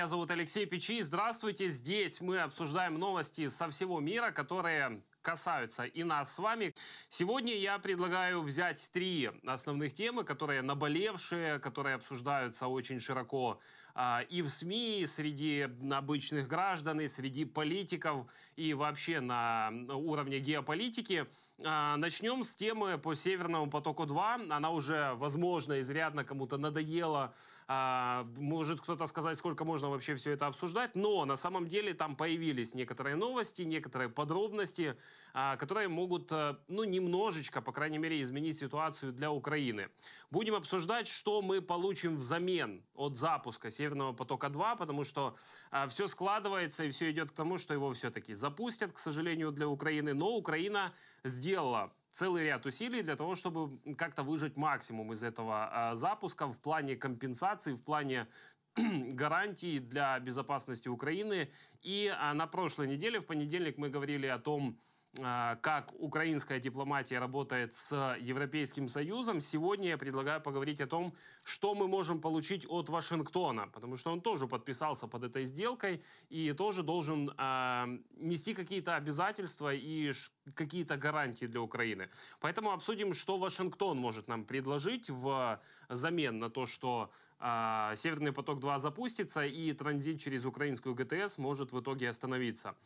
меня зовут Алексей Печи. Здравствуйте. Здесь мы обсуждаем новости со всего мира, которые касаются и нас с вами. Сегодня я предлагаю взять три основных темы, которые наболевшие, которые обсуждаются очень широко и в СМИ, и среди обычных граждан, и среди политиков, и вообще на уровне геополитики. А, начнем с темы по Северному потоку-2. Она уже, возможно, изрядно кому-то надоела. А, может кто-то сказать, сколько можно вообще все это обсуждать. Но на самом деле там появились некоторые новости, некоторые подробности, а, которые могут, э, ну, немножечко, по крайней мере, изменить ситуацию для Украины. Будем обсуждать, что мы получим взамен от запуска Северного потока-2, потому что все складывается и все идет к тому, что его все-таки запустят, к сожалению, для Украины. Но Украина сделала целый ряд усилий для того, чтобы как-то выжать максимум из этого э, запуска в плане компенсации, в плане гарантий для безопасности Украины. И э, на прошлой неделе, в понедельник, мы говорили о том, а, как украинская дипломатия работает с Европейским Союзом, сегодня я предлагаю поговорить о том, что мы можем получить от Вашингтона, потому что он тоже подписался под этой сделкой и тоже должен э, нести какие-то обязательства и какие-то гарантии для Украины. Поэтому обсудим, что Вашингтон может нам предложить в замен на то, что э, Северный поток-2 запустится и транзит через украинскую ГТС может в итоге остановиться.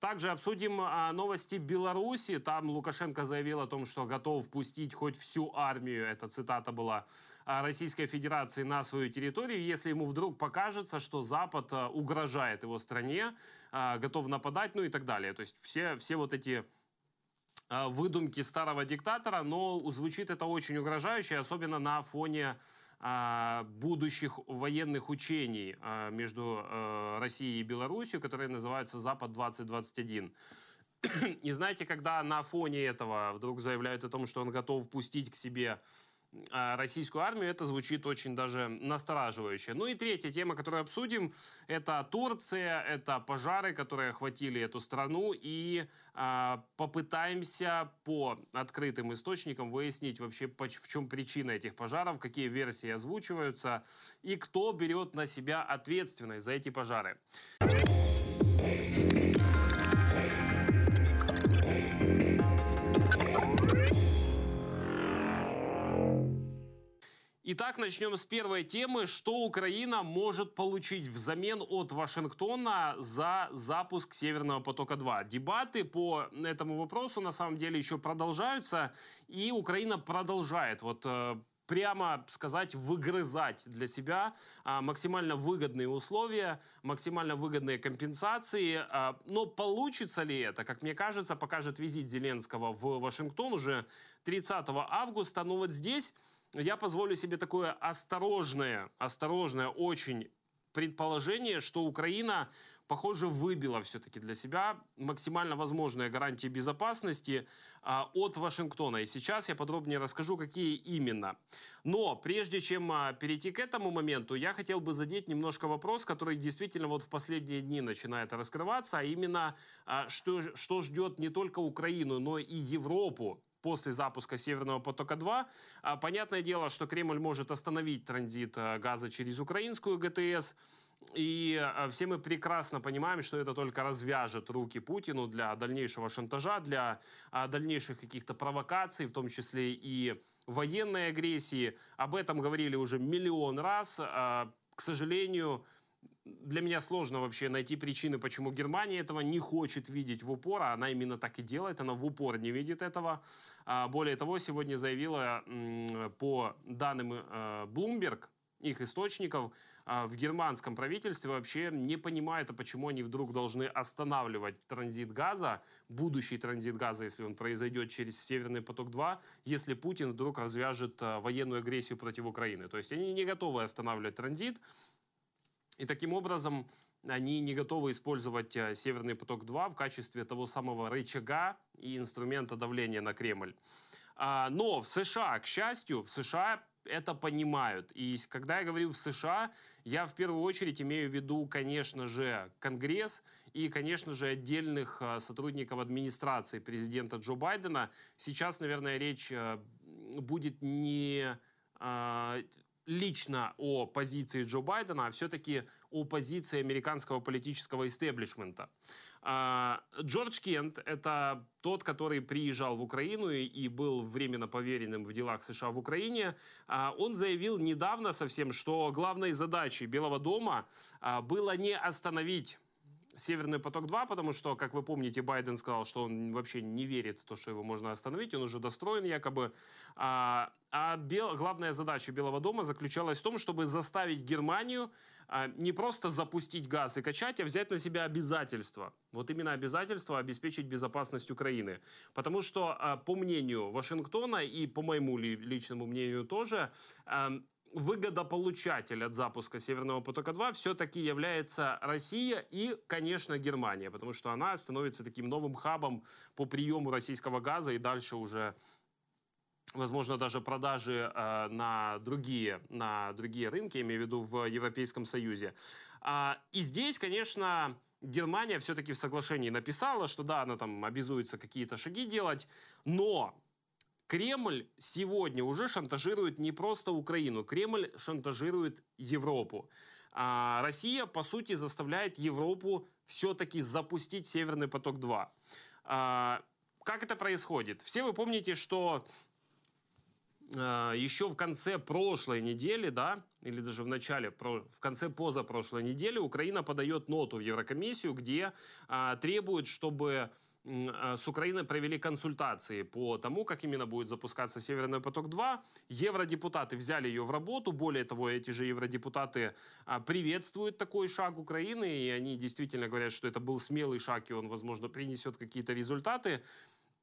Также обсудим а, новости Беларуси. Там Лукашенко заявил о том, что готов пустить хоть всю армию, эта цитата была, а, Российской Федерации на свою территорию, если ему вдруг покажется, что Запад а, угрожает его стране, готов нападать, ну и так далее. То есть все, все вот эти выдумки старого диктатора, но звучит это очень угрожающе, особенно на фоне будущих военных учений а, между а, Россией и Беларусью, которые называются «Запад-2021». И знаете, когда на фоне этого вдруг заявляют о том, что он готов пустить к себе а, российскую армию, это звучит очень даже настораживающе. Ну и третья тема, которую обсудим, это Турция, это пожары, которые охватили эту страну, и э, попытаемся по открытым источникам выяснить вообще, в чем причина этих пожаров, какие версии озвучиваются, и кто берет на себя ответственность за эти пожары. Итак, начнем с первой темы. Что Украина может получить взамен от Вашингтона за запуск Северного потока-2? Дебаты по этому вопросу на самом деле еще продолжаются, и Украина продолжает вот э, прямо сказать, выгрызать для себя а, максимально выгодные условия, максимально выгодные компенсации. А, но получится ли это, как мне кажется, покажет визит Зеленского в Вашингтон уже 30 августа. Но вот здесь я позволю себе такое осторожное, осторожное очень предположение, что Украина, похоже, выбила все-таки для себя максимально возможные гарантии безопасности а, от Вашингтона. И сейчас я подробнее расскажу, какие именно. Но прежде чем а, перейти к этому моменту, я хотел бы задеть немножко вопрос, который действительно вот в последние дни начинает раскрываться, а именно, а, что, что ждет не только Украину, но и Европу после запуска Северного потока-2. А, понятное дело, что Кремль может остановить транзит э, газа через украинскую ГТС. И э, все мы прекрасно понимаем, что это только развяжет руки Путину для дальнейшего шантажа, для а, дальнейших каких-то провокаций, в том числе и военной агрессии. Об этом говорили уже миллион раз. А, к сожалению, для меня сложно вообще найти причины, почему Германия этого не хочет видеть в упор, а она именно так и делает, она в упор не видит этого. А, более того, сегодня заявила по данным э, Bloomberg, их источников а, в германском правительстве вообще не понимают, а почему они вдруг должны останавливать транзит газа, будущий транзит газа, если он произойдет через Северный поток-2, если Путин вдруг развяжет а, военную агрессию против Украины. То есть они не готовы останавливать транзит, и таким образом они не готовы использовать э, Северный поток-2 в качестве того самого рычага и инструмента давления на Кремль. А, но в США, к счастью, в США это понимают. И когда я говорю в США, я в первую очередь имею в виду, конечно же, Конгресс и, конечно же, отдельных э, сотрудников администрации президента Джо Байдена. Сейчас, наверное, речь э, будет не лично о позиции Джо Байдена, а все-таки о позиции американского политического истеблишмента. А, Джордж Кент – это тот, который приезжал в Украину и был временно поверенным в делах США в Украине. А, он заявил недавно совсем, что главной задачей Белого дома а, было не остановить Северный поток-2, потому что, как вы помните, Байден сказал, что он вообще не верит в то, что его можно остановить, он уже достроен якобы. А, а бел, главная задача Белого дома заключалась в том, чтобы заставить Германию а, не просто запустить газ и качать, а взять на себя обязательства. Вот именно обязательство обеспечить безопасность Украины. Потому что, а, по мнению Вашингтона и по моему личному мнению тоже, а, выгодополучатель от запуска Северного потока-2 все-таки является Россия и, конечно, Германия, потому что она становится таким новым хабом по приему российского газа и дальше уже возможно, даже продажи э, на, другие, на другие рынки, имею в виду в Европейском Союзе. А, и здесь, конечно, Германия все-таки в соглашении написала, что да, она там обязуется какие-то шаги делать, но Кремль сегодня уже шантажирует не просто Украину, Кремль шантажирует Европу. А Россия, по сути, заставляет Европу все-таки запустить Северный поток-2. А, как это происходит? Все вы помните, что а, еще в конце прошлой недели, да, или даже в начале, в конце позапрошлой недели Украина подает ноту в Еврокомиссию, где а, требует, чтобы с Украиной провели консультации по тому, как именно будет запускаться Северный поток-2. Евродепутаты взяли ее в работу. Более того, эти же евродепутаты а, приветствуют такой шаг Украины, и они действительно говорят, что это был смелый шаг, и он, возможно, принесет какие-то результаты.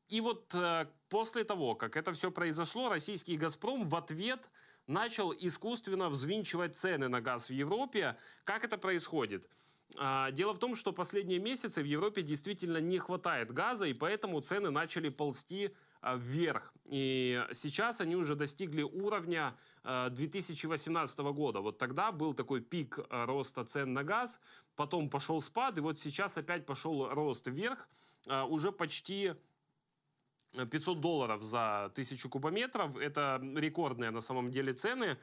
И вот э, после того, как это все произошло, российский «Газпром» в ответ начал искусственно взвинчивать цены на газ в Европе. Как это происходит? А, дело в том, что последние месяцы в Европе действительно не хватает газа, и поэтому цены начали ползти а, вверх. И сейчас они уже достигли уровня 2018 а, года. Вот тогда был такой пик роста цен на газ, потом пошел спад, и вот сейчас опять пошел рост вверх, уже почти 500 долларов за тысячу кубометров. Это рекордные на самом деле цены.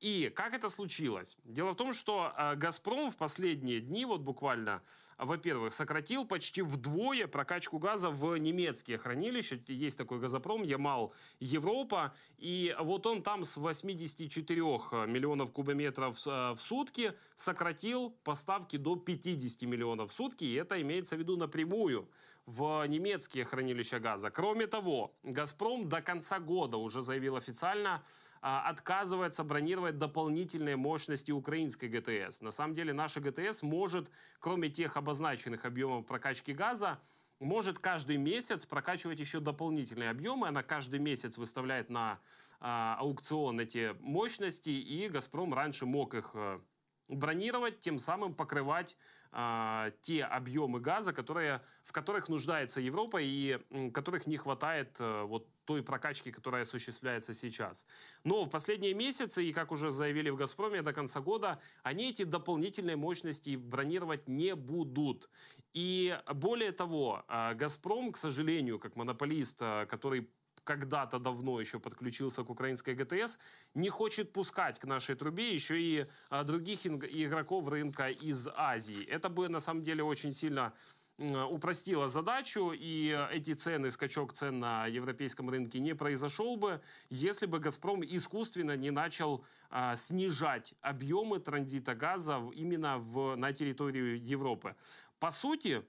И как это случилось? Дело в том, что э, «Газпром» в последние дни, вот буквально, во-первых, сократил почти вдвое прокачку газа в немецкие хранилища. Есть такой газопром «Ямал Европа». И вот он там с 84 миллионов кубометров э, в сутки сократил поставки до 50 миллионов в сутки. И это имеется в виду напрямую в немецкие хранилища газа. Кроме того, «Газпром» до конца года уже заявил официально, а, отказывается бронировать дополнительные мощности украинской ГТС. На самом деле наша ГТС может, кроме тех обозначенных объемов прокачки газа, может каждый месяц прокачивать еще дополнительные объемы. Она каждый месяц выставляет на а, аукцион эти мощности, и «Газпром» раньше мог их э, бронировать, тем самым покрывать а, те объемы газа, которые, в которых нуждается Европа и которых не хватает а, вот той прокачки, которая осуществляется сейчас. Но в последние месяцы, и как уже заявили в «Газпроме», до конца года они эти дополнительные мощности бронировать не будут. И более того, а, «Газпром», к сожалению, как монополист, а, который когда-то давно еще подключился к украинской ГТС, не хочет пускать к нашей трубе еще и а, других игроков рынка из Азии. Это бы на самом деле очень сильно упростило задачу, и эти цены, скачок цен на европейском рынке не произошел бы, если бы «Газпром» искусственно не начал а, снижать объемы транзита газа именно в, на территорию Европы. По сути,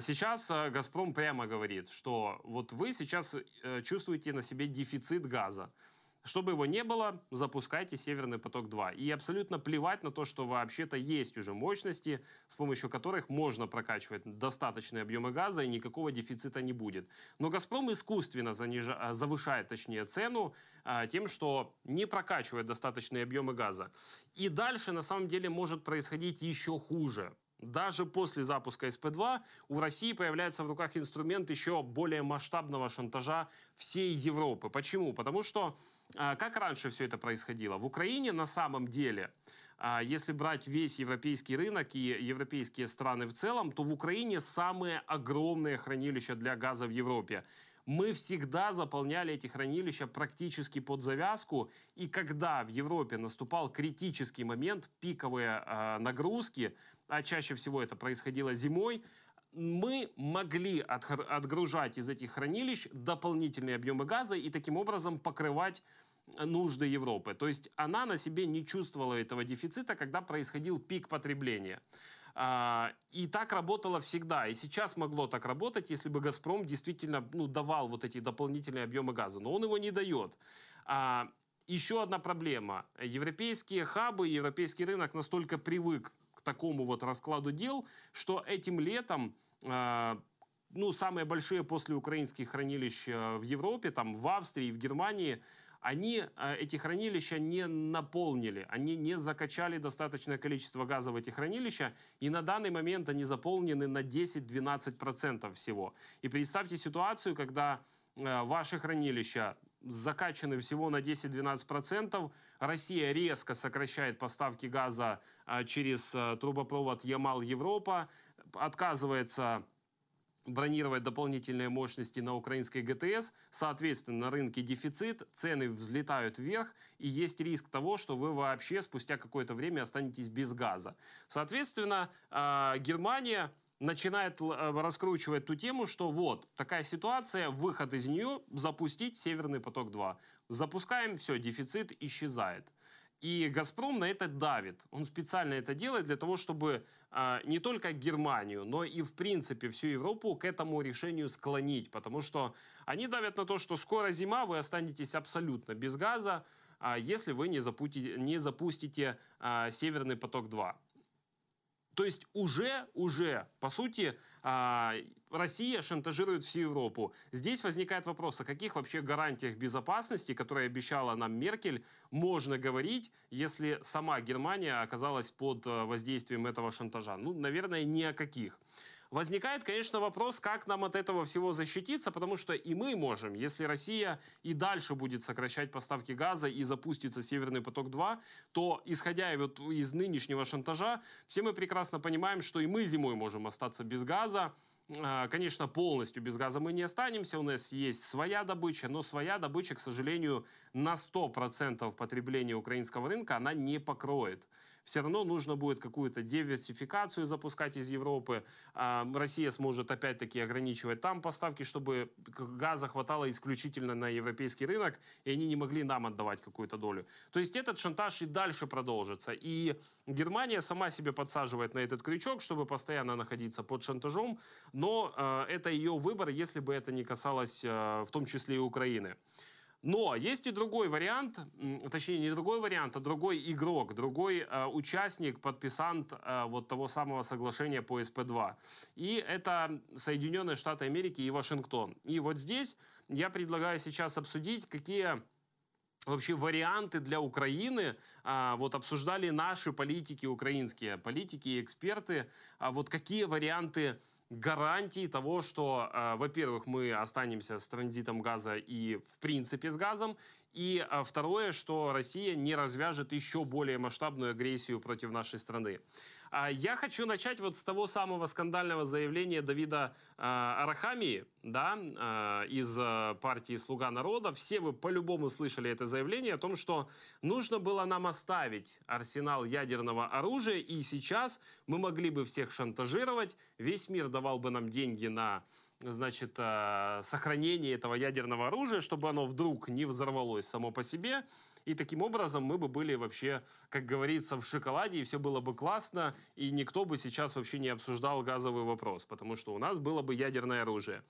сейчас а, «Газпром» прямо говорит, что вот вы сейчас э, чувствуете на себе дефицит газа. Чтобы его не было, запускайте «Северный поток-2». И абсолютно плевать на то, что вообще-то есть уже мощности, с помощью которых можно прокачивать достаточные объемы газа, и никакого дефицита не будет. Но «Газпром» искусственно занижа... А, завышает, точнее, цену тем, что не прокачивает достаточные объемы газа. И дальше, на самом деле, может происходить еще хуже. Даже после запуска СП-2 у России появляется в руках инструмент еще более масштабного шантажа всей Европы. Почему? Потому что, а, как раньше все это происходило? В Украине на самом деле, а, если брать весь европейский рынок и европейские страны в целом, то в Украине самые огромные хранилища для газа в Европе. мы всегда заполняли эти хранилища практически под завязку. И когда в Европе наступал критический момент, пиковые э, нагрузки, а чаще всего это происходило зимой, мы могли отгружать из этих хранилищ дополнительные объемы газа и таким образом покрывать нужды Европы. То есть она на себе не чувствовала этого дефицита, когда происходил пик потребления. А, и так работало всегда. И сейчас могло так работать, если бы «Газпром» действительно ну, давал вот эти дополнительные объемы газа. Но он его не дает. А, еще одна проблема. Европейские хабы, европейский рынок настолько привык такому вот раскладу дел, что этим летом а, ну, самые большие после украинских хранилищ э, в Европе, там в Австрии, в Германии – они э, эти хранилища не наполнили, они не закачали достаточное количество газа в эти хранилища, и на данный момент они заполнены на 10-12% всего. И представьте ситуацию, когда э, ваши хранилища закачаны всего на 10-12%. Россия резко сокращает поставки газа э, через трубопровод Ямал-Европа, отказывается бронировать дополнительные мощности на украинской ГТС. Соответственно, на рынке дефицит, цены взлетают вверх, и есть риск того, что вы вообще спустя какое-то время останетесь без газа. Соответственно, а, Германия начинает э, раскручивать ту тему, что вот такая ситуация, выход из нее, запустить Северный поток-2. Запускаем, все, дефицит исчезает. И «Газпром» на это давит. Он специально это делает для того, чтобы э, не только Германию, но и, в принципе, всю Европу к этому решению склонить. Потому что они давят на то, что скоро зима, вы останетесь абсолютно без газа, э, если вы не запустите, не запустите э, «Северный поток-2». То есть уже, уже, по сути, а, Россия шантажирует всю Европу. Здесь возникает вопрос, о каких вообще гарантиях безопасности, которые обещала нам Меркель, можно говорить, если сама Германия оказалась под э, воздействием этого шантажа? Ну, наверное, ни о каких. Возникает, конечно, вопрос, как нам от этого всего защититься, потому что и мы можем, если Россия и дальше будет сокращать поставки газа и запустится Северный поток-2, то, исходя вот из нынешнего шантажа, все мы прекрасно понимаем, что и мы зимой можем остаться без газа, а, Конечно, полностью без газа мы не останемся, у нас есть своя добыча, но своя добыча, к сожалению, на 100% потребления украинского рынка она не покроет все равно нужно будет какую-то диверсификацию запускать из Европы. А, Россия сможет опять-таки ограничивать там поставки, чтобы газа хватало исключительно на европейский рынок, и они не могли нам отдавать какую-то долю. То есть этот шантаж и дальше продолжится. И Германия сама себе подсаживает на этот крючок, чтобы постоянно находиться под шантажом, но э, это ее выбор, если бы это не касалось э, в том числе и Украины. Но есть и другой вариант, точнее не другой вариант, а другой игрок, другой э, участник, подписант э, вот того самого соглашения по СП-2. И это Соединенные Штаты Америки и Вашингтон. И вот здесь я предлагаю сейчас обсудить, какие вообще варианты для Украины а, вот обсуждали наши политики, украинские политики и эксперты, а вот какие варианты гарантии того, что, э, во-первых, мы останемся с транзитом газа и в принципе с газом, и э, второе, что Россия не развяжет еще более масштабную агрессию против нашей страны. А я хочу начать вот с того самого скандального заявления Давида э, Арахамии, да, э, из партии «Слуга народа». Все вы по-любому слышали это заявление о том, что нужно было нам оставить арсенал ядерного оружия, и сейчас мы могли бы всех шантажировать, весь мир давал бы нам деньги на значит, сохранение этого ядерного оружия, чтобы оно вдруг не взорвалось само по себе, и таким образом мы бы были вообще, как говорится, в шоколаде, и все было бы классно, и никто бы сейчас вообще не обсуждал газовый вопрос, потому что у нас было бы ядерное оружие.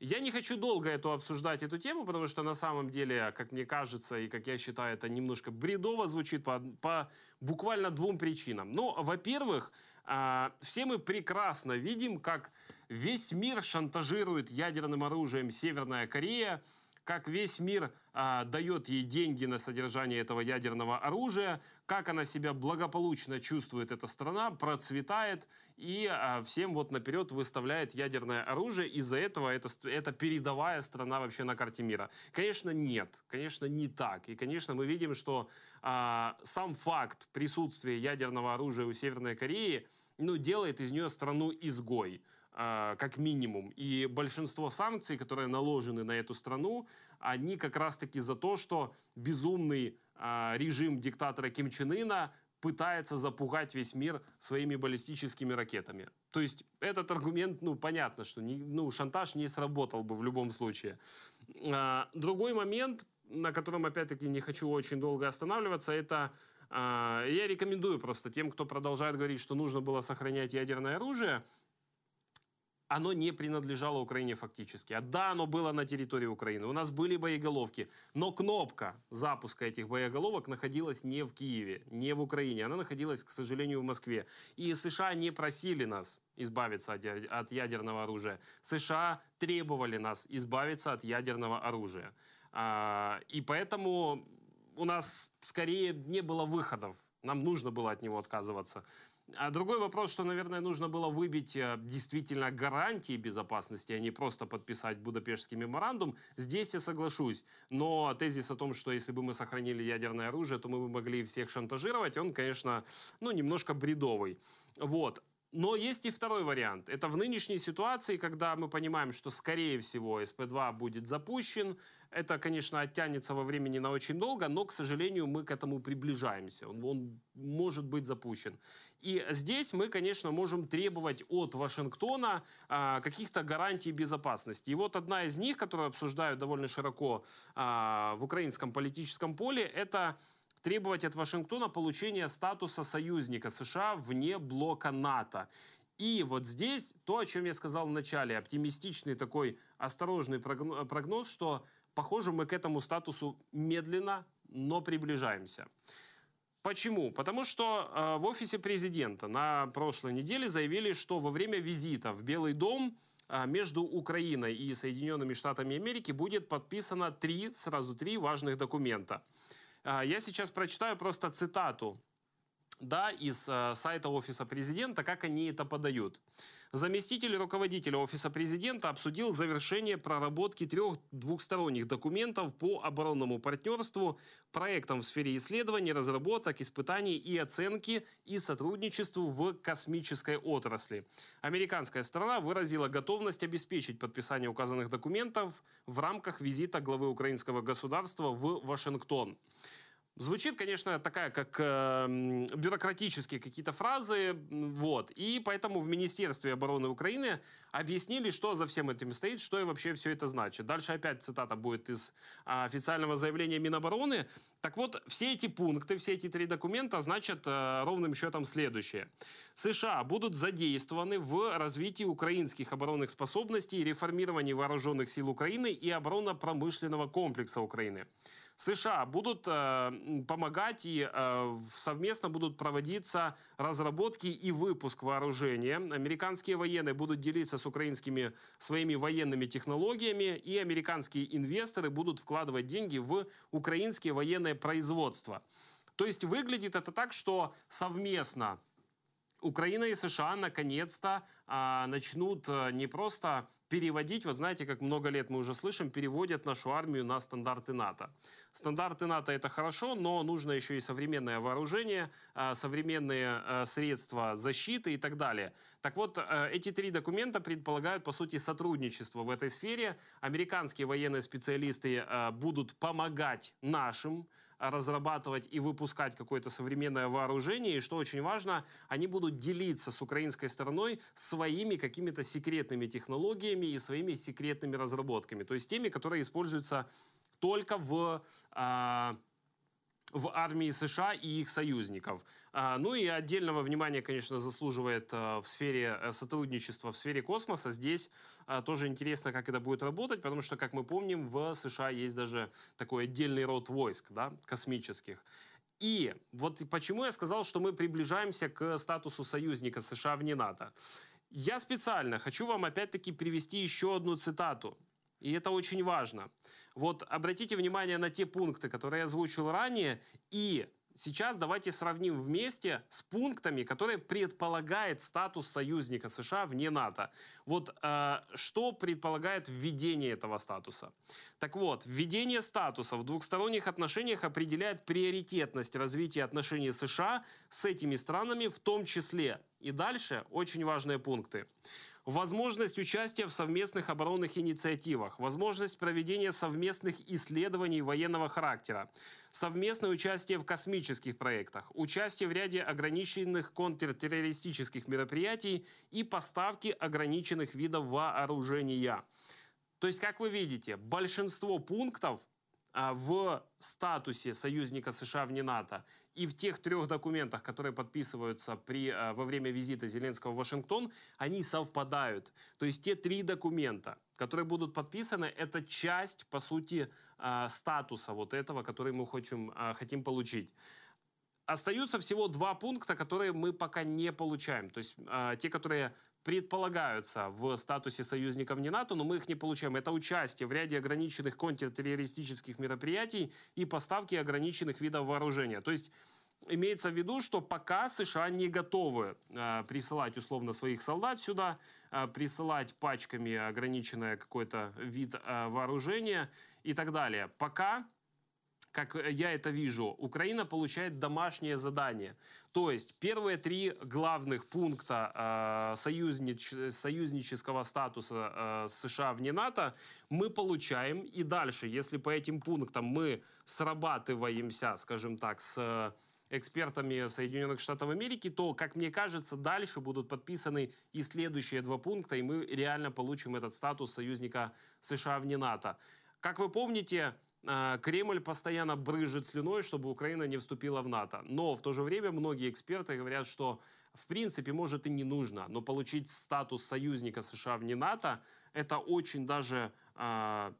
Я не хочу долго эту обсуждать, эту тему, потому что на самом деле, как мне кажется, и как я считаю, это немножко бредово звучит по, по буквально двум причинам. Ну, во-первых, а, все мы прекрасно видим, как весь мир шантажирует ядерным оружием Северная Корея, как весь мир а, дает ей деньги на содержание этого ядерного оружия, как она себя благополучно чувствует эта страна, процветает и а, всем вот наперед выставляет ядерное оружие. Из-за этого это, это передовая страна вообще на карте мира. Конечно, нет. Конечно, не так. И, конечно, мы видим, что а, сам факт присутствия ядерного оружия у Северной Кореи ну, делает из нее страну-изгой. э, как минимум. И большинство санкций, которые наложены на эту страну, они как раз-таки за то, что безумный э, режим диктатора Ким Чен Ына пытается запугать весь мир своими баллистическими ракетами. То есть этот аргумент, ну, понятно, что не, ну, шантаж не сработал бы в любом случае. А, другой момент, на котором, опять-таки, не хочу очень долго останавливаться, это а, я рекомендую просто тем, кто продолжает говорить, что нужно было сохранять ядерное оружие, оно не принадлежало Украине фактически. А да, оно было на территории Украины. У нас были боеголовки. Но кнопка запуска этих боеголовок находилась не в Киеве, не в Украине. Она находилась, к сожалению, в Москве. И США не просили нас избавиться от, ядерного оружия. США требовали нас избавиться от ядерного оружия. А, и поэтому у нас скорее не было выходов. Нам нужно было от него отказываться. А другой вопрос, что, наверное, нужно было выбить э, действительно гарантии безопасности, а не просто подписать Будапештский меморандум. Здесь я соглашусь. Но тезис о том, что если бы мы сохранили ядерное оружие, то мы бы могли всех шантажировать, он, конечно, ну, немножко бредовый. Вот. Но есть и второй вариант. Это в нынешней ситуации, когда мы понимаем, что, скорее всего, СП-2 будет запущен. Это, конечно, оттянется во времени на очень долго, но, к сожалению, мы к этому приближаемся. Он, он может быть запущен. И здесь мы, конечно, можем требовать от Вашингтона а, каких-то гарантий безопасности. И вот одна из них, которую обсуждают довольно широко а, в украинском политическом поле, это требовать от Вашингтона получения статуса союзника США вне блока НАТО. И вот здесь то, о чем я сказал в начале, оптимистичный такой осторожный прогноз, что, похоже, мы к этому статусу медленно, но приближаемся. Почему? Потому что э, в офисе президента на прошлой неделе заявили, что во время визита в Белый дом э, между Украиной и Соединенными Штатами Америки будет подписано три, сразу три важных документа. А, я сейчас прочитаю просто цитату да, из э, сайта Офиса президента, как они это подают. Заместитель руководителя Офиса президента обсудил завершение проработки трех двухсторонних документов по оборонному партнерству, проектам в сфере исследований, разработок, испытаний и оценки и сотрудничеству в космической отрасли. Американская сторона выразила готовность обеспечить подписание указанных документов в рамках визита главы украинского государства в Вашингтон. Звучит, конечно, такая, как э, бюрократические какие-то фразы, вот. И поэтому в Министерстве обороны Украины объяснили, что за всем этим стоит, что и вообще все это значит. Дальше опять цитата будет из э, официального заявления Минобороны. Так вот, все эти пункты, все эти три документа значат э, ровным счетом следующее. США будут задействованы в развитии украинских оборонных способностей, реформировании вооруженных сил Украины и оборонно-промышленного комплекса Украины. США будут э, помогать и э, совместно будут проводиться разработки и выпуск вооружения. Американские военные будут делиться с украинскими своими военными технологиями, и американские инвесторы будут вкладывать деньги в украинские военные производства. То есть выглядит это так, что совместно Украина и США наконец-то а, начнут а, не просто переводить, вот знаете, как много лет мы уже слышим, переводят нашу армию на стандарты НАТО. Стандарты НАТО это хорошо, но нужно еще и современное вооружение, а, современные а, средства защиты и так далее. Так вот, а, эти три документа предполагают, по сути, сотрудничество в этой сфере. Американские военные специалисты а, будут помогать нашим разрабатывать и выпускать какое-то современное вооружение. И что очень важно, они будут делиться с украинской стороной своими какими-то секретными технологиями и своими секретными разработками. То есть теми, которые используются только в... А, в армии США и их союзников. А, ну и отдельного внимания, конечно, заслуживает а, в сфере э, сотрудничества, в сфере космоса. Здесь а, тоже интересно, как это будет работать, потому что, как мы помним, в США есть даже такой отдельный род войск, да, космических. И вот почему я сказал, что мы приближаемся к статусу союзника США вне НАТО. Я специально хочу вам опять-таки привести еще одну цитату и это очень важно. Вот обратите внимание на те пункты, которые я озвучил ранее, и сейчас давайте сравним вместе с пунктами, которые предполагает статус союзника США вне НАТО. Вот э, что предполагает введение этого статуса? Так вот, введение статуса в двухсторонних отношениях определяет приоритетность развития отношений США с этими странами в том числе. И дальше очень важные пункты Возможность участия в совместных оборонных инициативах, возможность проведения совместных исследований военного характера, совместное участие в космических проектах, участие в ряде ограниченных контртеррористических мероприятий и поставки ограниченных видов вооружения. То есть, как вы видите, большинство пунктов а, в статусе союзника США вне НАТО и в тех трех документах, которые подписываются при, а, во время визита Зеленского в Вашингтон, они совпадают. То есть те три документа, которые будут подписаны, это часть, по сути, а, статуса вот этого, который мы хотим, хотим получить. Остаются всего два пункта, которые мы пока не получаем. То есть те, которые предполагаются в статусе союзников не НАТО, но мы их не получаем. Это участие в ряде ограниченных контртеррористических мероприятий и поставки ограниченных видов вооружения. То есть имеется в виду, что пока США не готовы э, присылать условно своих солдат сюда, э, присылать пачками ограниченное какой-то вид э, вооружения и так далее. Пока как я это вижу, Украина получает домашнее задание. То есть первые три главных пункта э, союзнич, союзнического статуса э, США вне НАТО мы получаем. И дальше, если по этим пунктам мы срабатываемся, скажем так, с экспертами Соединенных Штатов Америки, то, как мне кажется, дальше будут подписаны и следующие два пункта, и мы реально получим этот статус союзника США вне НАТО. Как вы помните, Кремль постоянно брызжет слюной, чтобы Украина не вступила в НАТО. Но в то же время многие эксперты говорят, что в принципе, может и не нужно, но получить статус союзника США вне НАТО – это очень даже э,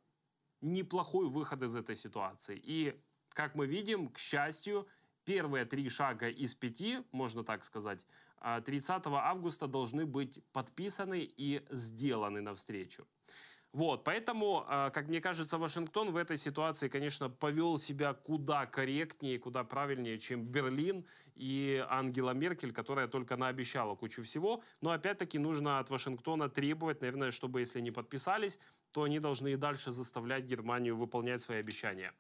неплохой выход из этой ситуации. И, как мы видим, к счастью, первые три шага из пяти, можно так сказать, 30 а, августа должны быть подписаны и сделаны навстречу. Вот, поэтому, а, как мне кажется, Вашингтон в этой ситуации, конечно, повел себя куда корректнее, куда правильнее, чем Берлин и Ангела Меркель, которая только наобещала кучу всего. Но опять-таки нужно от Вашингтона требовать, наверное, чтобы если не подписались, то они должны и дальше заставлять Германию выполнять свои обещания.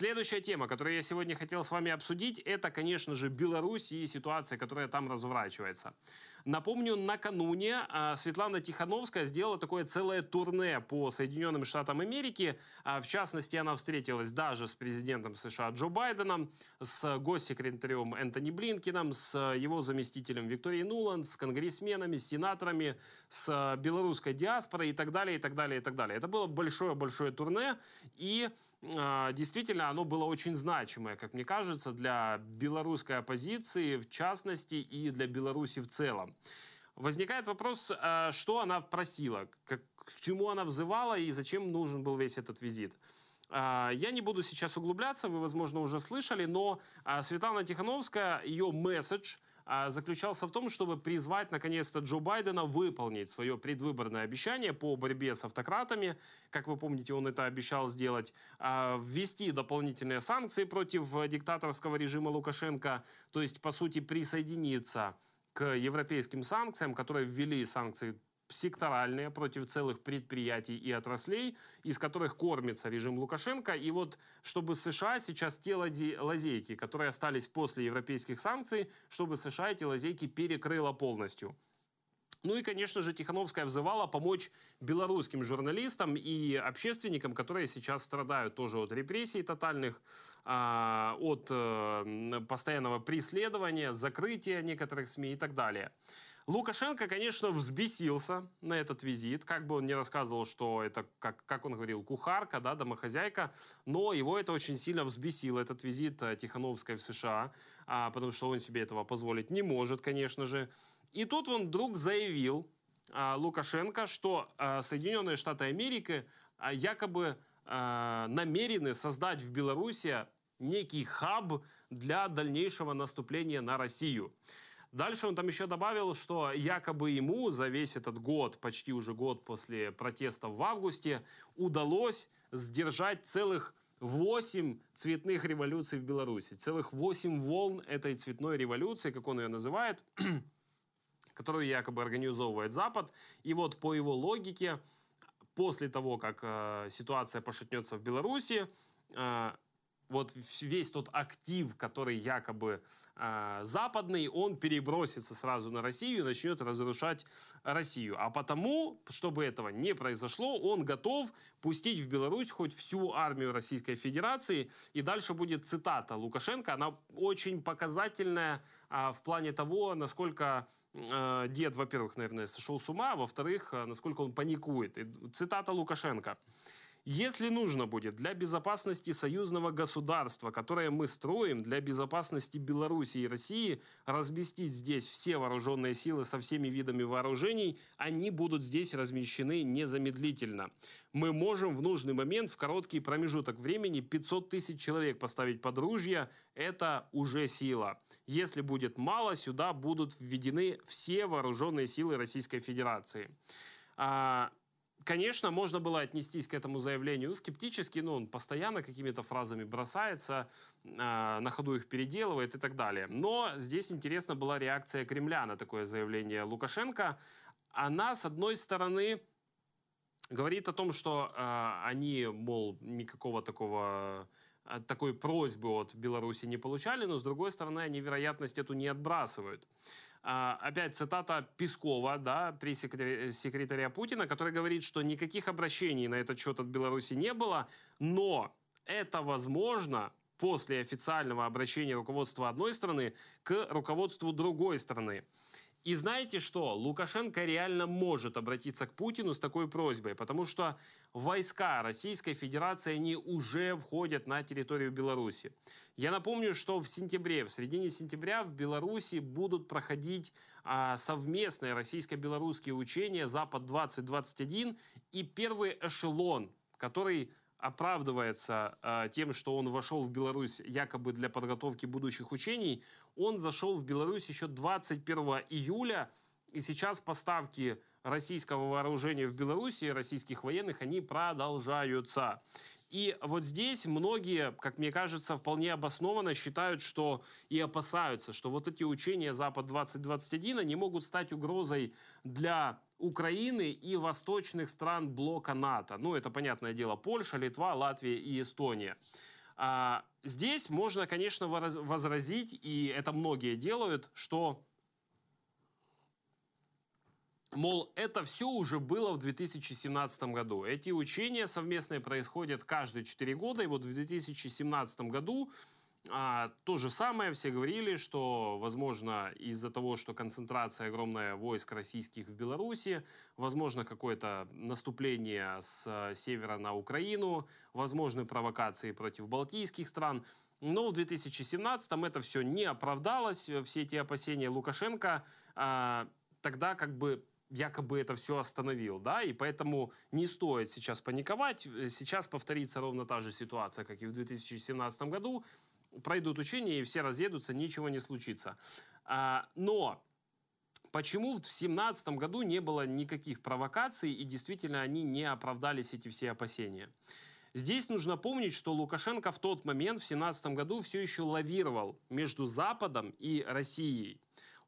Следующая тема, которую я сегодня хотел с вами обсудить, это, конечно же, Беларусь и ситуация, которая там разворачивается. Напомню, накануне а, Светлана Тихановская сделала такое целое турне по Соединенным Штатам Америки. А, в частности, она встретилась даже с президентом США Джо Байденом, с госсекретарем Энтони Блинкином, с его заместителем Викторией Нуланд, с конгрессменами, с сенаторами, с белорусской диаспорой и так далее, и так далее, и так далее. Это было большое-большое турне, и а, действительно, оно было очень значимое, как мне кажется, для белорусской оппозиции в частности и для Беларуси в целом. Возникает вопрос, а, что она просила, к чему она взывала и зачем нужен был весь этот визит. А, я не буду сейчас углубляться, вы, возможно, уже слышали, но Светлана Тихановская, ее месседж – а, заключался в том, чтобы призвать наконец-то Джо Байдена выполнить свое предвыборное обещание по борьбе с автократами. Как вы помните, он это обещал сделать. А, ввести дополнительные санкции против диктаторского режима Лукашенко. То есть, по сути, присоединиться к европейским санкциям, которые ввели санкции секторальные против целых предприятий и отраслей, из которых кормится режим Лукашенко. И вот чтобы США сейчас те лазейки, которые остались после европейских санкций, чтобы США эти лазейки перекрыла полностью. Ну и, конечно же, Тихановская взывала помочь белорусским журналистам и общественникам, которые сейчас страдают тоже от репрессий тотальных, а, от э, постоянного преследования, закрытия некоторых СМИ и так далее. Лукашенко, конечно, взбесился на этот визит, как бы он не рассказывал, что это, как, как он говорил, кухарка, да, домохозяйка, но его это очень сильно взбесило, этот визит э, Тихановской в США, а, потому что он себе этого позволить не может, конечно же. И тут он вдруг заявил, а, Лукашенко, что а, Соединенные Штаты Америки а, якобы а, намерены создать в Беларуси некий хаб для дальнейшего наступления на Россию. Дальше он там еще добавил, что якобы ему за весь этот год, почти уже год после протестов в августе, удалось сдержать целых 8 цветных революций в Беларуси. Целых 8 волн этой цветной революции, как он ее называет, которую якобы организовывает Запад. И вот по его логике, после того, как э, ситуация пошатнется в Беларуси, э, вот весь тот актив, который якобы э, западный, он перебросится сразу на Россию и начнет разрушать Россию. А потому, чтобы этого не произошло, он готов пустить в Беларусь хоть всю армию Российской Федерации. И дальше будет цитата Лукашенко. Она очень показательная э, в плане того, насколько э, дед, во-первых, наверное, сошел с ума, а во-вторых, насколько он паникует. И цитата Лукашенко. Если нужно будет для безопасности союзного государства, которое мы строим, для безопасности Беларуси и России, разместить здесь все вооруженные силы со всеми видами вооружений, они будут здесь размещены незамедлительно. Мы можем в нужный момент, в короткий промежуток времени, 500 тысяч человек поставить под ружья. Это уже сила. Если будет мало, сюда будут введены все вооруженные силы Российской Федерации. А, Конечно, можно было отнестись к этому заявлению скептически, но он постоянно какими-то фразами бросается, э, на ходу их переделывает и так далее. Но здесь интересна была реакция Кремля на такое заявление Лукашенко. Она, с одной стороны, говорит о том, что э, они, мол, никакого такого э, такой просьбы от Беларуси не получали, но с другой стороны, они вероятность эту не отбрасывают. А, опять цитата Пескова, да, пресс-секретаря Путина, который говорит, что никаких обращений на этот счет от Беларуси не было, но это возможно после официального обращения руководства одной страны к руководству другой страны. И знаете что? Лукашенко реально может обратиться к Путину с такой просьбой, потому что войска Российской Федерации, они уже входят на территорию Беларуси. Я напомню, что в сентябре, в середине сентября в Беларуси будут проходить а, совместные российско-белорусские учения «Запад-2021» и первый эшелон, который оправдывается э, тем, что он вошел в Беларусь якобы для подготовки будущих учений, он зашел в Беларусь еще 21 июля, и сейчас поставки российского вооружения в Беларуси, российских военных, они продолжаются. И вот здесь многие, как мне кажется, вполне обоснованно считают, что и опасаются, что вот эти учения Запад-2021, они могут стать угрозой для Украины и восточных стран блока НАТО. Ну, это, понятное дело, Польша, Литва, Латвия и Эстония. А, здесь можно, конечно, возразить, и это многие делают, что Мол, это все уже было в 2017 году. Эти учения совместные происходят каждые 4 года. И вот в 2017 году а, то же самое все говорили, что, возможно, из-за того, что концентрация огромная войск российских в Беларуси, возможно, какое-то наступление с э, севера на Украину, возможны провокации против балтийских стран. Но в 2017 это все не оправдалось, все эти опасения Лукашенко а, тогда как бы якобы это все остановил, да, и поэтому не стоит сейчас паниковать. Сейчас повторится ровно та же ситуация, как и в 2017 году пройдут учения и все разъедутся, ничего не случится. А, но почему в 2017 году не было никаких провокаций и действительно они не оправдались, эти все опасения? Здесь нужно помнить, что Лукашенко в тот момент, в 2017 году, все еще лавировал между Западом и Россией.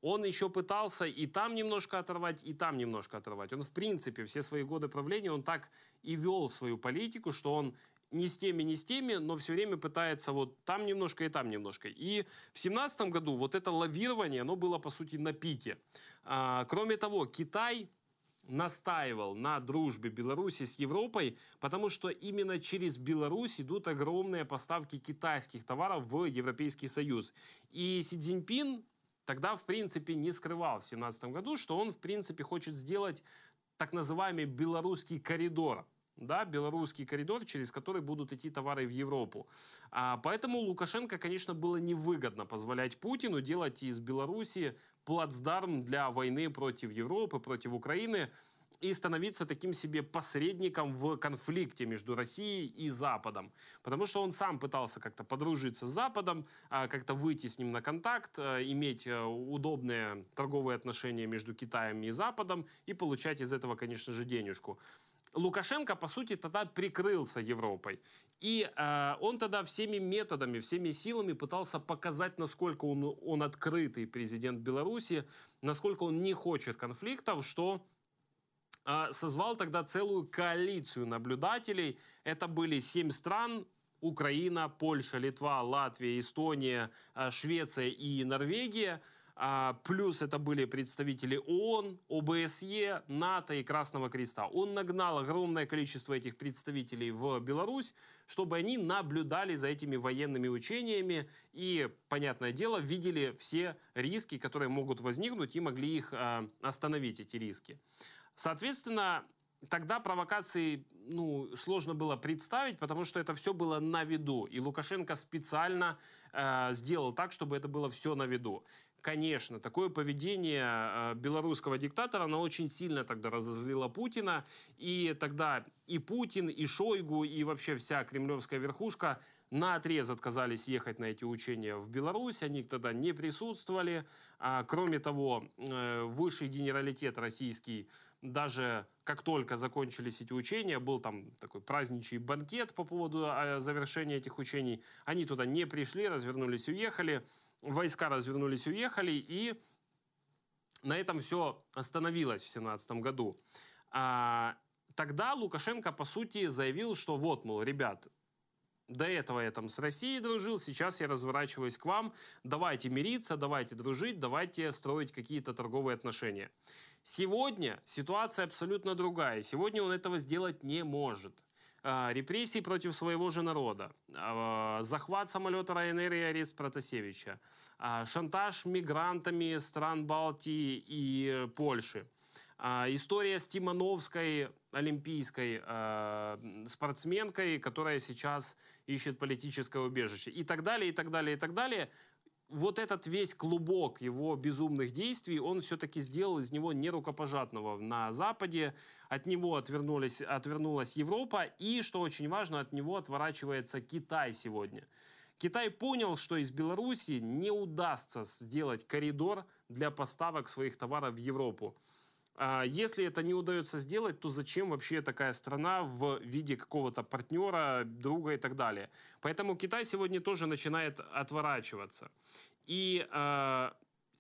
Он еще пытался и там немножко оторвать, и там немножко оторвать. Он, в принципе, все свои годы правления, он так и вел свою политику, что он не с теми, не с теми, но все время пытается вот там немножко и там немножко. И в семнадцатом году вот это лавирование, оно было, по сути, на пике. А, кроме того, Китай настаивал на дружбе Беларуси с Европой, потому что именно через Беларусь идут огромные поставки китайских товаров в Европейский Союз. И Си Цзиньпин тогда, в принципе, не скрывал в 2017 году, что он, в принципе, хочет сделать так называемый белорусский коридор да, белорусский коридор, через который будут идти товары в Европу. А, поэтому Лукашенко, конечно, было невыгодно позволять Путину делать из Беларуси плацдарм для войны против Европы, против Украины и становиться таким себе посредником в конфликте между Россией и Западом. Потому что он сам пытался как-то подружиться с Западом, а, как-то выйти с ним на контакт, а, иметь а, удобные торговые отношения между Китаем и Западом и получать из этого, конечно же, денежку. Лукашенко, по сути, тогда прикрылся Европой. И э, он тогда всеми методами, всеми силами пытался показать, насколько он, он открытый президент Беларуси, насколько он не хочет конфликтов, что э, созвал тогда целую коалицию наблюдателей. Это были семь стран, Украина, Польша, Литва, Латвия, Эстония, э, Швеция и Норвегия – а, плюс это были представители ООН, ОБСЕ, НАТО и Красного Креста. Он нагнал огромное количество этих представителей в Беларусь, чтобы они наблюдали за этими военными учениями и, понятное дело, видели все риски, которые могут возникнуть, и могли их а, остановить, эти риски. Соответственно, тогда провокации ну, сложно было представить, потому что это все было на виду. И Лукашенко специально э, сделал так, чтобы это было все на виду. Конечно, такое поведение э, белорусского диктатора, оно очень сильно тогда разозлило Путина. И тогда и Путин, и Шойгу, и вообще вся кремлевская верхушка на отрез отказались ехать на эти учения в Беларусь. Они тогда не присутствовали. А, кроме того, э, высший генералитет российский даже как только закончились эти учения, был там такой праздничий банкет по поводу э, завершения этих учений. Они туда не пришли, развернулись, уехали войска развернулись, уехали, и на этом все остановилось в 2017 году. А, тогда Лукашенко, по сути, заявил, что вот, мол, ребят, до этого я там с Россией дружил, сейчас я разворачиваюсь к вам, давайте мириться, давайте дружить, давайте строить какие-то торговые отношения. Сегодня ситуация абсолютно другая. Сегодня он этого сделать не может. А, репрессии против своего же народа, а, захват самолета Ryanair и арест Протасевича, а, шантаж мигрантами стран Балтии и Польши, история с Тимановской, олимпийской спортсменкой, которая сейчас ищет политическое убежище, и так далее, и так далее, и так далее вот этот весь клубок его безумных действий, он все-таки сделал из него нерукопожатного на Западе. От него отвернулись, отвернулась Европа. И, что очень важно, от него отворачивается Китай сегодня. Китай понял, что из Беларуси не удастся сделать коридор для поставок своих товаров в Европу. А если это не удается сделать, то зачем вообще такая страна в виде какого-то партнера, друга и так далее? Поэтому Китай сегодня тоже начинает отворачиваться. И э,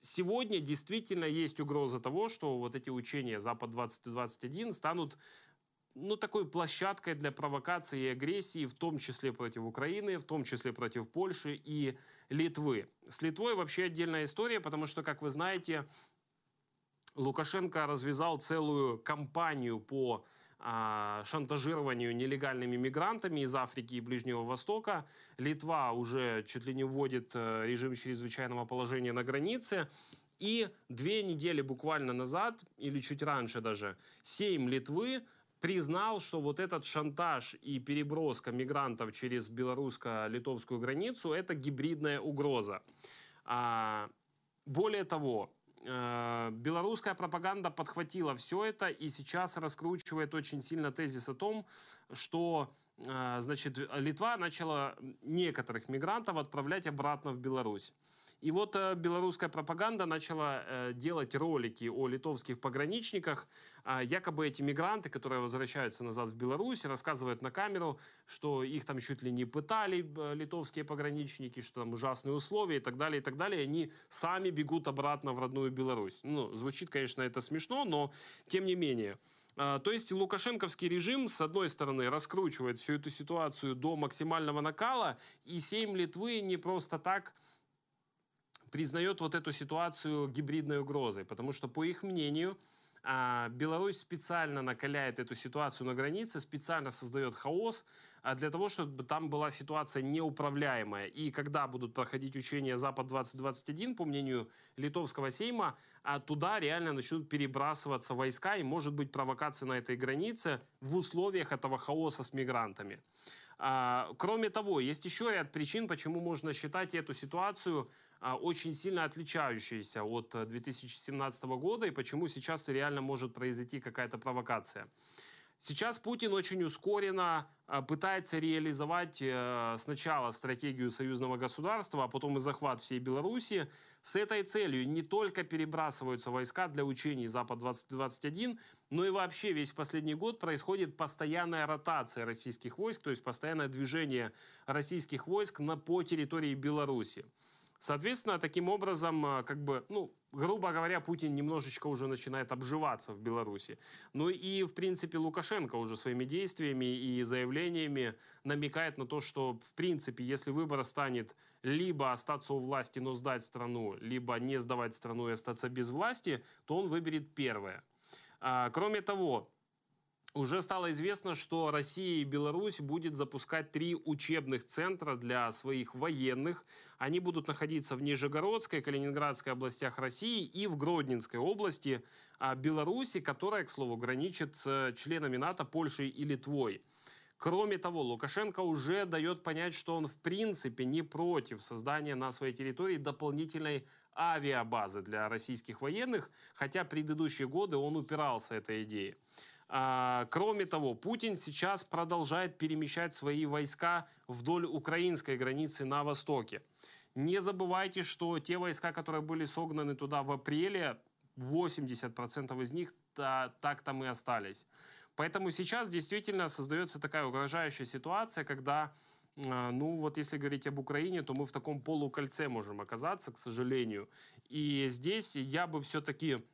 сегодня действительно есть угроза того, что вот эти учения Запад-2021 станут ну, такой площадкой для провокации и агрессии, в том числе против Украины, в том числе против Польши и Литвы. С Литвой вообще отдельная история, потому что, как вы знаете, Лукашенко развязал целую кампанию по а, шантажированию нелегальными мигрантами из Африки и Ближнего Востока. Литва уже чуть ли не вводит э, режим чрезвычайного положения на границе. И две недели буквально назад, или чуть раньше даже, Сейм Литвы признал, что вот этот шантаж и переброска мигрантов через белорусско-литовскую границу – это гибридная угроза. А, более того, белорусская пропаганда подхватила все это и сейчас раскручивает очень сильно тезис о том, что э, значит, Литва начала некоторых мигрантов отправлять обратно в Беларусь. И вот э, белорусская пропаганда начала э, делать ролики о литовских пограничниках. Э, якобы эти мигранты, которые возвращаются назад в Беларусь, рассказывают на камеру, что их там чуть ли не пытали э, литовские пограничники, что там ужасные условия и так далее, и так далее. И они сами бегут обратно в родную Беларусь. Ну, звучит, конечно, это смешно, но тем не менее. А, то есть лукашенковский режим, с одной стороны, раскручивает всю эту ситуацию до максимального накала, и Сейм Литвы не просто так признает вот эту ситуацию гибридной угрозой, потому что, по их мнению, а, Беларусь специально накаляет эту ситуацию на границе, специально создает хаос а, для того, чтобы там была ситуация неуправляемая. И когда будут проходить учения Запад-2021, по мнению Литовского сейма, а, туда реально начнут перебрасываться войска, и может быть провокация на этой границе в условиях этого хаоса с мигрантами. Кроме того, есть еще ряд причин, почему можно считать эту ситуацию очень сильно отличающиеся от 2017 э, года и почему сейчас реально может произойти какая-то провокация. Сейчас Путин очень ускоренно а, пытается реализовать э, сначала стратегию союзного государства, а потом и захват всей Беларуси. С этой целью не только перебрасываются войска для учений Запад-2021, но и вообще весь последний год происходит постоянная ротация российских войск, то есть постоянное движение российских войск на, по территории Беларуси. Соответственно, таким образом, э, как бы, ну, грубо говоря, Путин немножечко уже начинает обживаться в Беларуси. Ну и, в принципе, Лукашенко уже своими действиями и заявлениями намекает на то, что, в принципе, если выбор станет либо остаться у власти, но сдать страну, либо не сдавать страну и остаться без власти, то он выберет первое. А, кроме того, уже стало известно, что Россия и Беларусь будет запускать три учебных центра для своих военных. Они будут находиться в Нижегородской, Калининградской областях России и в Гродненской области а, Беларуси, которая, к слову, граничит с членами НАТО Польшей и Литвой. Кроме того, Лукашенко уже дает понять, что он в принципе не против создания на своей территории дополнительной авиабазы для российских военных, хотя предыдущие годы он упирался этой идее. А, кроме того, Путин сейчас продолжает перемещать свои войска вдоль украинской границы на востоке. Не забывайте, что те войска, которые были согнаны туда в апреле, 80% из них так там и остались. Поэтому сейчас действительно создается такая угрожающая ситуация, когда а, ну вот если говорить об Украине, то мы в таком полукольце можем оказаться, к сожалению. И здесь я бы все-таки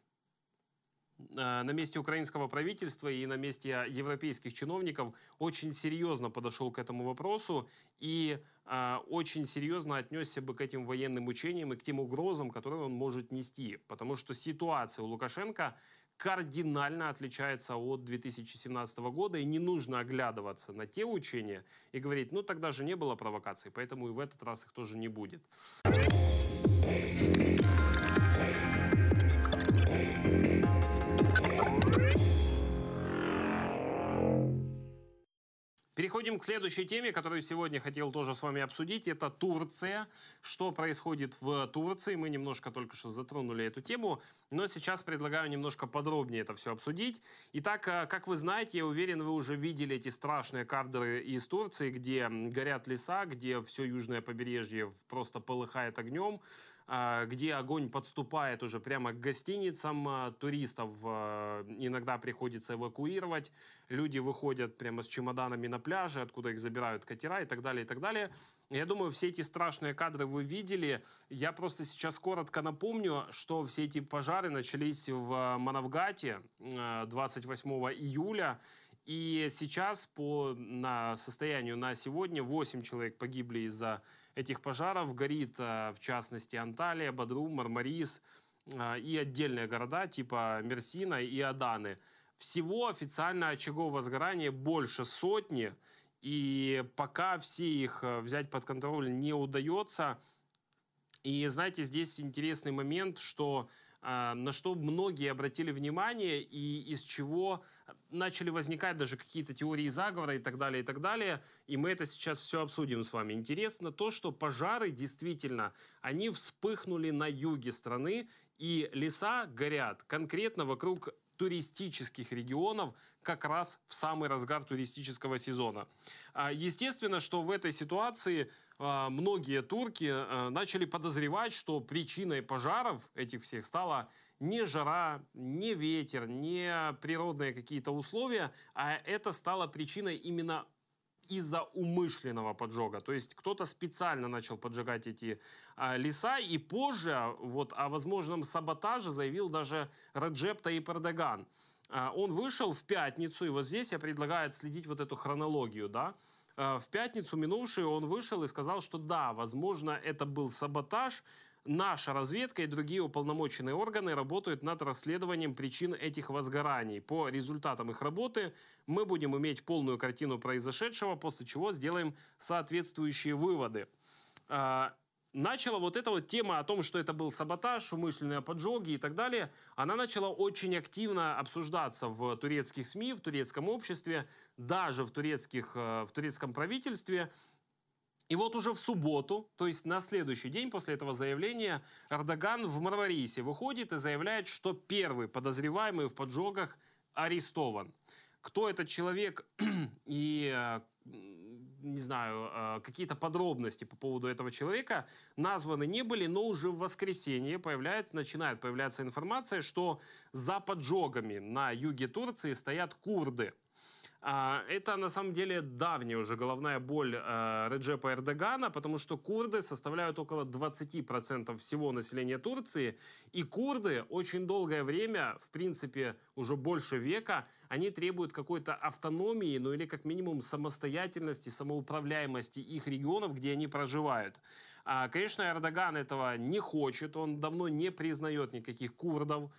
на месте украинского правительства и на месте европейских чиновников очень серьезно подошел к этому вопросу и э, очень серьезно отнесся бы к этим военным учениям и к тем угрозам, которые он может нести. Потому что ситуация у Лукашенко кардинально отличается от 2017 года, и не нужно оглядываться на те учения и говорить, ну тогда же не было провокаций, поэтому и в этот раз их тоже не будет. Переходим к следующей теме, которую сегодня хотел тоже с вами обсудить. Это Турция. Что происходит в Турции? Мы немножко только что затронули эту тему, но сейчас предлагаю немножко подробнее это все обсудить. Итак, э, как вы знаете, я уверен, вы уже видели эти страшные кадры из Турции, где горят леса, где все южное побережье просто полыхает огнем. А, где огонь подступает уже прямо к гостиницам. А, туристов а, иногда приходится эвакуировать. Люди выходят прямо с чемоданами на пляже, откуда их забирают катера и так далее, и так далее. Я думаю, все эти страшные кадры вы видели. Я просто сейчас коротко напомню, что все эти пожары начались в Манавгате 28 июля. И сейчас по на состоянию на сегодня 8 человек погибли из-за этих пожаров. Горит, э, в частности, Анталия, Бодрум, Мармарис э, и отдельные города типа Мерсина и Аданы. Всего официально очагов возгорания больше сотни, и пока все их э, взять под контроль не удается. И знаете, здесь интересный момент, что на что многие обратили внимание и из чего начали возникать даже какие-то теории заговора и так далее, и так далее. И мы это сейчас все обсудим с вами. Интересно то, что пожары действительно, они вспыхнули на юге страны, и леса горят конкретно вокруг туристических регионов как раз в самый разгар туристического сезона. А, естественно, что в этой ситуации а, многие турки а, начали подозревать, что причиной пожаров этих всех стала не жара, не ветер, не природные какие-то условия, а это стало причиной именно из-за умышленного поджога. То есть кто-то специально начал поджигать эти а, леса, и позже вот о возможном саботаже заявил даже Раджеп Таип Эрдоган. А, он вышел в пятницу, и вот здесь я предлагаю отследить вот эту хронологию, да, а, в пятницу минувшую он вышел и сказал, что да, возможно, это был саботаж, наша разведка и другие уполномоченные органы работают над расследованием причин этих возгораний. По результатам их работы мы будем иметь полную картину произошедшего, после чего сделаем соответствующие выводы. А, начала вот эта вот тема о том, что это был саботаж, умышленные поджоги и так далее, она начала очень активно обсуждаться в турецких СМИ, в турецком обществе, даже в, турецких, э, в турецком правительстве. И вот уже в субботу, то есть на следующий день после этого заявления, Эрдоган в Марварисе выходит и заявляет, что первый подозреваемый в поджогах арестован. Кто этот человек и э, не знаю, э, какие-то подробности по поводу этого человека названы не были, но уже в воскресенье появляется, начинает появляться информация, что за поджогами на юге Турции стоят курды. А, это на самом деле давняя уже головная боль э, Реджепа Эрдогана, потому что курды составляют около 20% всего населения Турции. И курды очень долгое время, в принципе, уже больше века, они требуют какой-то автономии, ну или как минимум самостоятельности, самоуправляемости их регионов, где они проживают. А, конечно, Эрдоган этого не хочет, он давно не признает никаких курдов.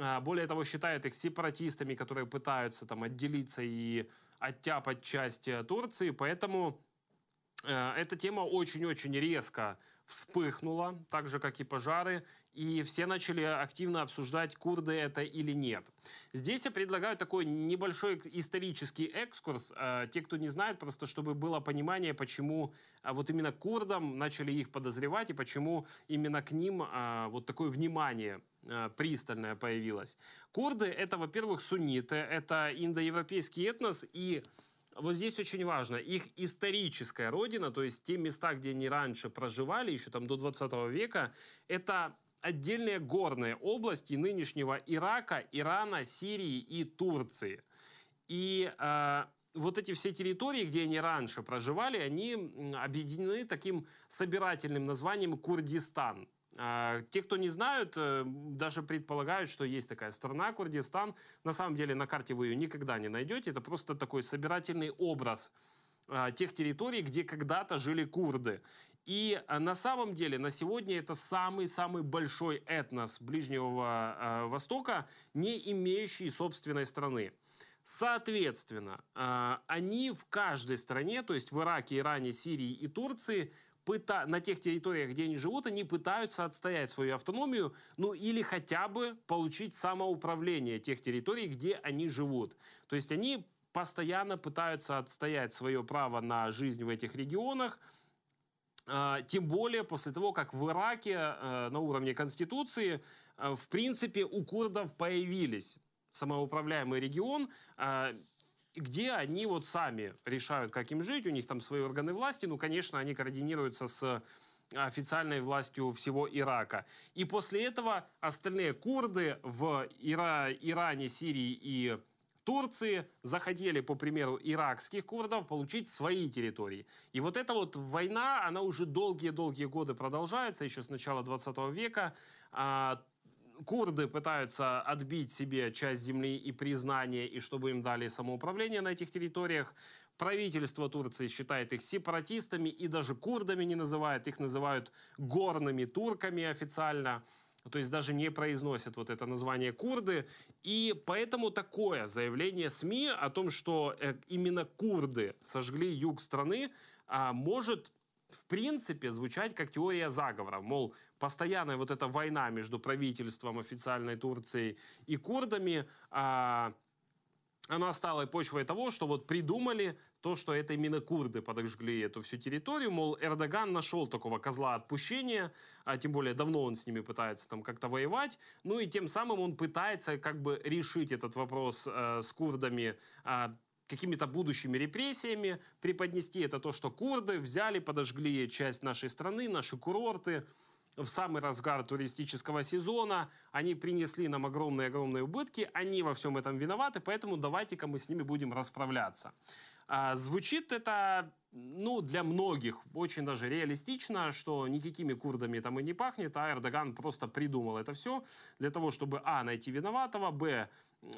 А, более того, считает их сепаратистами, которые пытаются там отделиться и оттяпать часть э, Турции. Поэтому э, эта тема очень-очень резко вспыхнула, так же, как и пожары, и все начали активно обсуждать, курды это или нет. Здесь я предлагаю такой небольшой исторический экскурс. Э, те, кто не знает, просто чтобы было понимание, почему вот именно курдам начали их подозревать, и почему именно к ним вот такое внимание Э, пристальная появилась. Курды — это, во-первых, сунниты, это индоевропейский этнос, и вот здесь очень важно, их историческая родина, то есть те места, где они раньше проживали, еще там до 20 века, это отдельные горные области нынешнего Ирака, Ирана, Сирии и Турции. И э, вот эти все территории, где они раньше проживали, они объединены таким собирательным названием Курдистан. А, те, кто не знают, э, даже предполагают, что есть такая страна, Курдистан. На самом деле на карте вы ее никогда не найдете. Это просто такой собирательный образ а, тех территорий, где когда-то жили курды. И а, на самом деле на сегодня это самый-самый большой этнос Ближнего Востока, не имеющий собственной страны. Соответственно, они в каждой стране, то есть в Ираке, Иране, Сирии и Турции, пыта... на тех территориях, где они живут, они пытаются отстоять свою автономию, ну или хотя бы получить самоуправление тех территорий, где они живут. То есть они постоянно пытаются отстоять свое право на жизнь в этих регионах, а, тем более после того, как в Ираке а, на уровне Конституции, а, в принципе, у курдов появились самоуправляемый регион, где они вот сами решают, как им жить, у них там свои органы власти, ну, конечно, они координируются с официальной властью всего Ирака. И после этого остальные курды в Ира, Иране, Сирии и Турции захотели, по примеру иракских курдов, получить свои территории. И вот эта вот война, она уже долгие-долгие годы продолжается, еще с начала 20 века. Курды пытаются отбить себе часть земли и признание, и чтобы им дали самоуправление на этих территориях. Правительство Турции считает их сепаратистами и даже курдами не называет, их называют горными турками официально. То есть даже не произносят вот это название курды. И поэтому такое заявление СМИ о том, что э, именно курды сожгли юг страны, а, может в принципе звучать как теория заговора. Мол, постоянная вот эта война между правительством официальной Турции и курдами, а, она стала почвой того, что вот придумали то, что это именно курды подожгли эту всю территорию. Мол, Эрдоган нашел такого козла отпущения, а тем более давно он с ними пытается там как-то воевать. Ну и тем самым он пытается как бы решить этот вопрос э, с курдами э, какими-то будущими репрессиями, преподнести это то, что курды взяли, подожгли часть нашей страны, наши курорты, в самый разгар туристического сезона. Они принесли нам огромные-огромные убытки. Они во всем этом виноваты, поэтому давайте-ка мы с ними будем расправляться. А, звучит это, ну, для многих очень даже реалистично, что никакими курдами там и не пахнет, а Эрдоган просто придумал это все для того, чтобы, а, найти виноватого, б,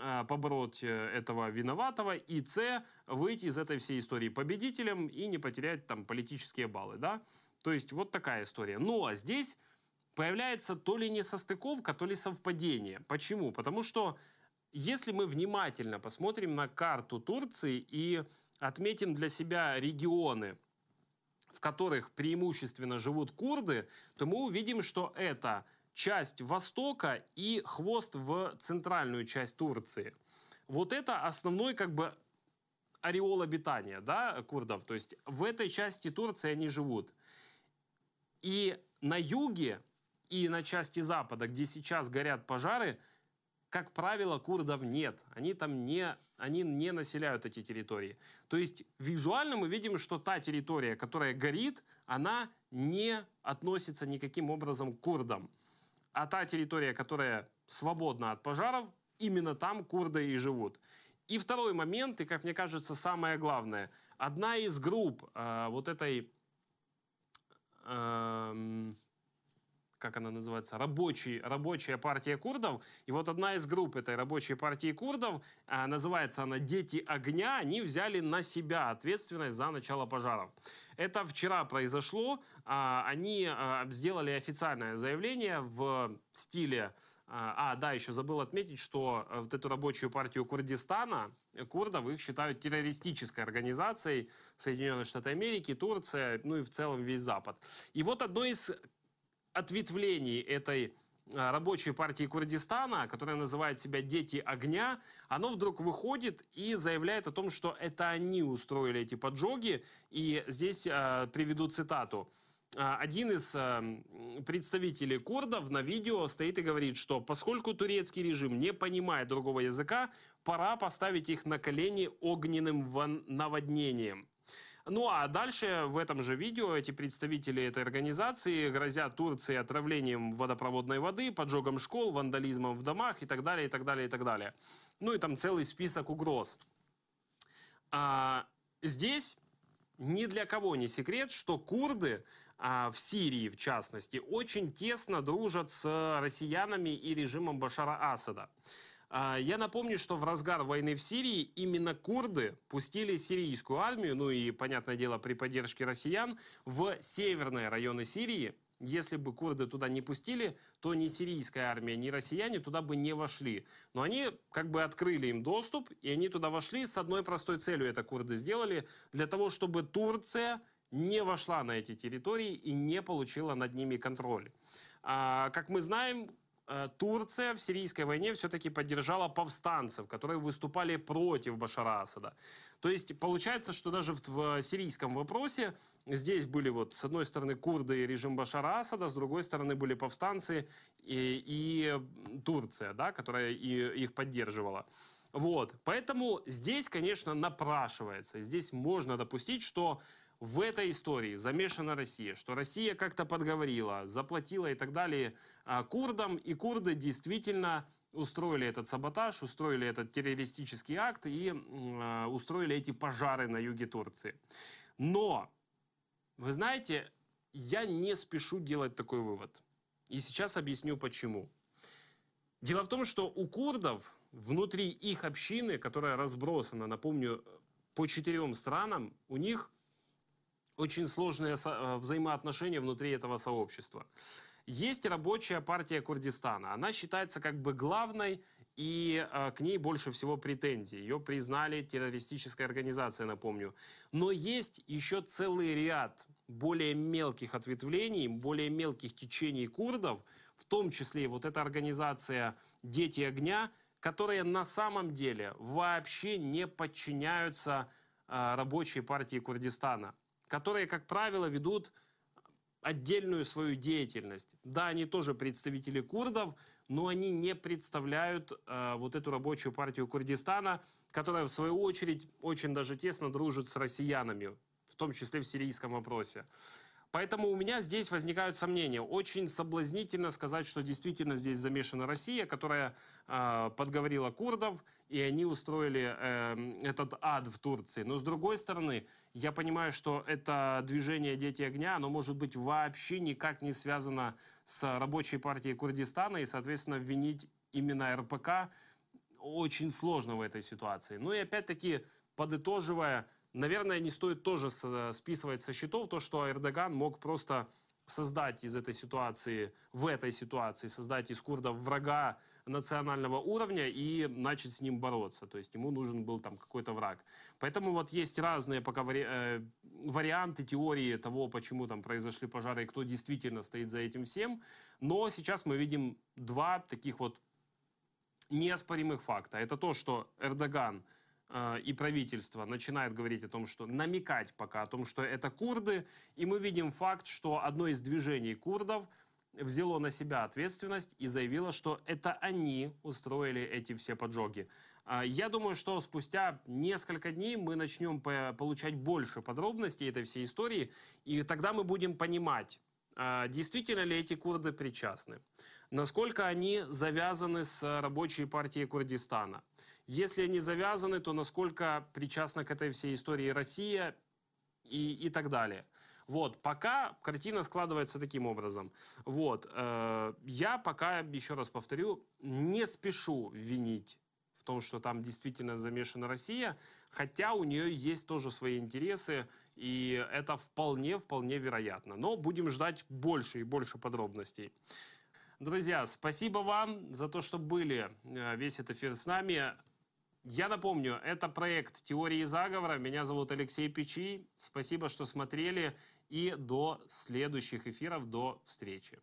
а, побороть э, этого виноватого, и С, выйти из этой всей истории победителем и не потерять там политические баллы, да. То есть вот такая история. Ну, а здесь появляется то ли несостыковка, то ли совпадение. Почему? Потому что если мы внимательно посмотрим на карту Турции и отметим для себя регионы, в которых преимущественно живут курды, то мы увидим, что это часть Востока и хвост в центральную часть Турции. Вот это основной как бы ореол обитания да, курдов. То есть в этой части Турции они живут. И на юге и на части Запада, где сейчас горят пожары, как правило, курдов нет. Они там не, они не населяют эти территории. То есть визуально мы видим, что та территория, которая горит, она не относится никаким образом к курдам. А та территория, которая свободна от пожаров, именно там курды и живут. И второй момент, и, как мне кажется, самое главное. Одна из групп э, вот этой... Э, как она называется, рабочий, рабочая партия курдов. И вот одна из групп этой рабочей партии курдов, а, называется она «Дети огня», они взяли на себя ответственность за начало пожаров. Это вчера произошло. А, они а, сделали официальное заявление в стиле а, да, еще забыл отметить, что вот эту рабочую партию Курдистана, курдов, их считают террористической организацией Соединенные Штаты Америки, Турция, ну и в целом весь Запад. И вот одно из ответвлений этой а, рабочей партии Курдистана, которая называет себя «Дети огня», оно вдруг выходит и заявляет о том, что это они устроили эти поджоги. И здесь э, приведу цитату. А, один из э, представителей курдов на видео стоит и говорит, что поскольку турецкий режим не понимает другого языка, пора поставить их на колени огненным наводнением. Ну а дальше в этом же видео эти представители этой организации грозят Турции отравлением водопроводной воды, поджогом школ, вандализмом в домах и так далее, и так далее, и так далее. Ну и там целый список угроз. А, здесь ни для кого не секрет, что курды а, в Сирии, в частности, очень тесно дружат с россиянами и режимом Башара Асада. А, я напомню, что в разгар войны в Сирии именно курды пустили сирийскую армию, ну и, понятное дело, при поддержке россиян, в северные районы Сирии. Если бы курды туда не пустили, то ни сирийская армия, ни россияне туда бы не вошли. Но они как бы открыли им доступ, и они туда вошли с одной простой целью. Это курды сделали для того, чтобы Турция не вошла на эти территории и не получила над ними контроль. А, как мы знаем, Турция в сирийской войне все-таки поддержала повстанцев, которые выступали против Башара Асада. То есть получается, что даже в, в сирийском вопросе здесь были вот с одной стороны курды и режим Башара Асада, с другой стороны были повстанцы и, и Турция, да, которая и, их поддерживала. Вот, поэтому здесь, конечно, напрашивается, здесь можно допустить, что в этой истории замешана Россия, что Россия как-то подговорила, заплатила и так далее а, курдам, и курды действительно устроили этот саботаж, устроили этот террористический акт и э, устроили эти пожары на юге Турции. Но, вы знаете, я не спешу делать такой вывод. И сейчас объясню почему. Дело в том, что у курдов внутри их общины, которая разбросана, напомню, по четырем странам, у них очень сложные э, взаимоотношения внутри этого сообщества. Есть рабочая партия Курдистана. Она считается как бы главной, и э, к ней больше всего претензий. Ее признали террористической организацией, напомню. Но есть еще целый ряд более мелких ответвлений, более мелких течений курдов, в том числе вот эта организация «Дети огня», которые на самом деле вообще не подчиняются э, рабочей партии Курдистана которые, как правило, ведут отдельную свою деятельность. Да, они тоже представители курдов, но они не представляют э, вот эту рабочую партию Курдистана, которая, в свою очередь, очень даже тесно дружит с россиянами, в том числе в сирийском вопросе. Поэтому у меня здесь возникают сомнения. Очень соблазнительно сказать, что действительно здесь замешана Россия, которая э, подговорила курдов, и они устроили э, этот ад в Турции. Но с другой стороны, я понимаю, что это движение «Дети огня», оно может быть вообще никак не связано с рабочей партией Курдистана, и, соответственно, обвинить именно РПК очень сложно в этой ситуации. Ну и опять-таки, подытоживая, наверное, не стоит тоже списывать со счетов то, что Эрдоган мог просто создать из этой ситуации, в этой ситуации, создать из курдов врага национального уровня и начать с ним бороться. То есть ему нужен был там какой-то враг. Поэтому вот есть разные пока вари э, варианты теории того, почему там произошли пожары и кто действительно стоит за этим всем. Но сейчас мы видим два таких вот неоспоримых факта. Это то, что Эрдоган и правительство начинает говорить о том, что намекать пока о том, что это курды, и мы видим факт, что одно из движений курдов взяло на себя ответственность и заявило, что это они устроили эти все поджоги. А, я думаю, что спустя несколько дней мы начнем получать больше подробностей этой всей истории, и тогда мы будем понимать, а, действительно ли эти курды причастны, насколько они завязаны с рабочей партией Курдистана, Если они завязаны, то насколько причастна к этой всей истории Россия и, и так далее. Вот, пока картина складывается таким образом. Вот, э, я пока, еще раз повторю, не спешу винить в том, что там действительно замешана Россия, хотя у нее есть тоже свои интересы, и это вполне, вполне вероятно. Но будем ждать больше и больше подробностей. Друзья, спасибо вам за то, что были э, весь этот эфир с нами. Я напомню, это проект «Теории заговора». Меня зовут Алексей Печи. Спасибо, что смотрели. И до следующих эфиров. До встречи.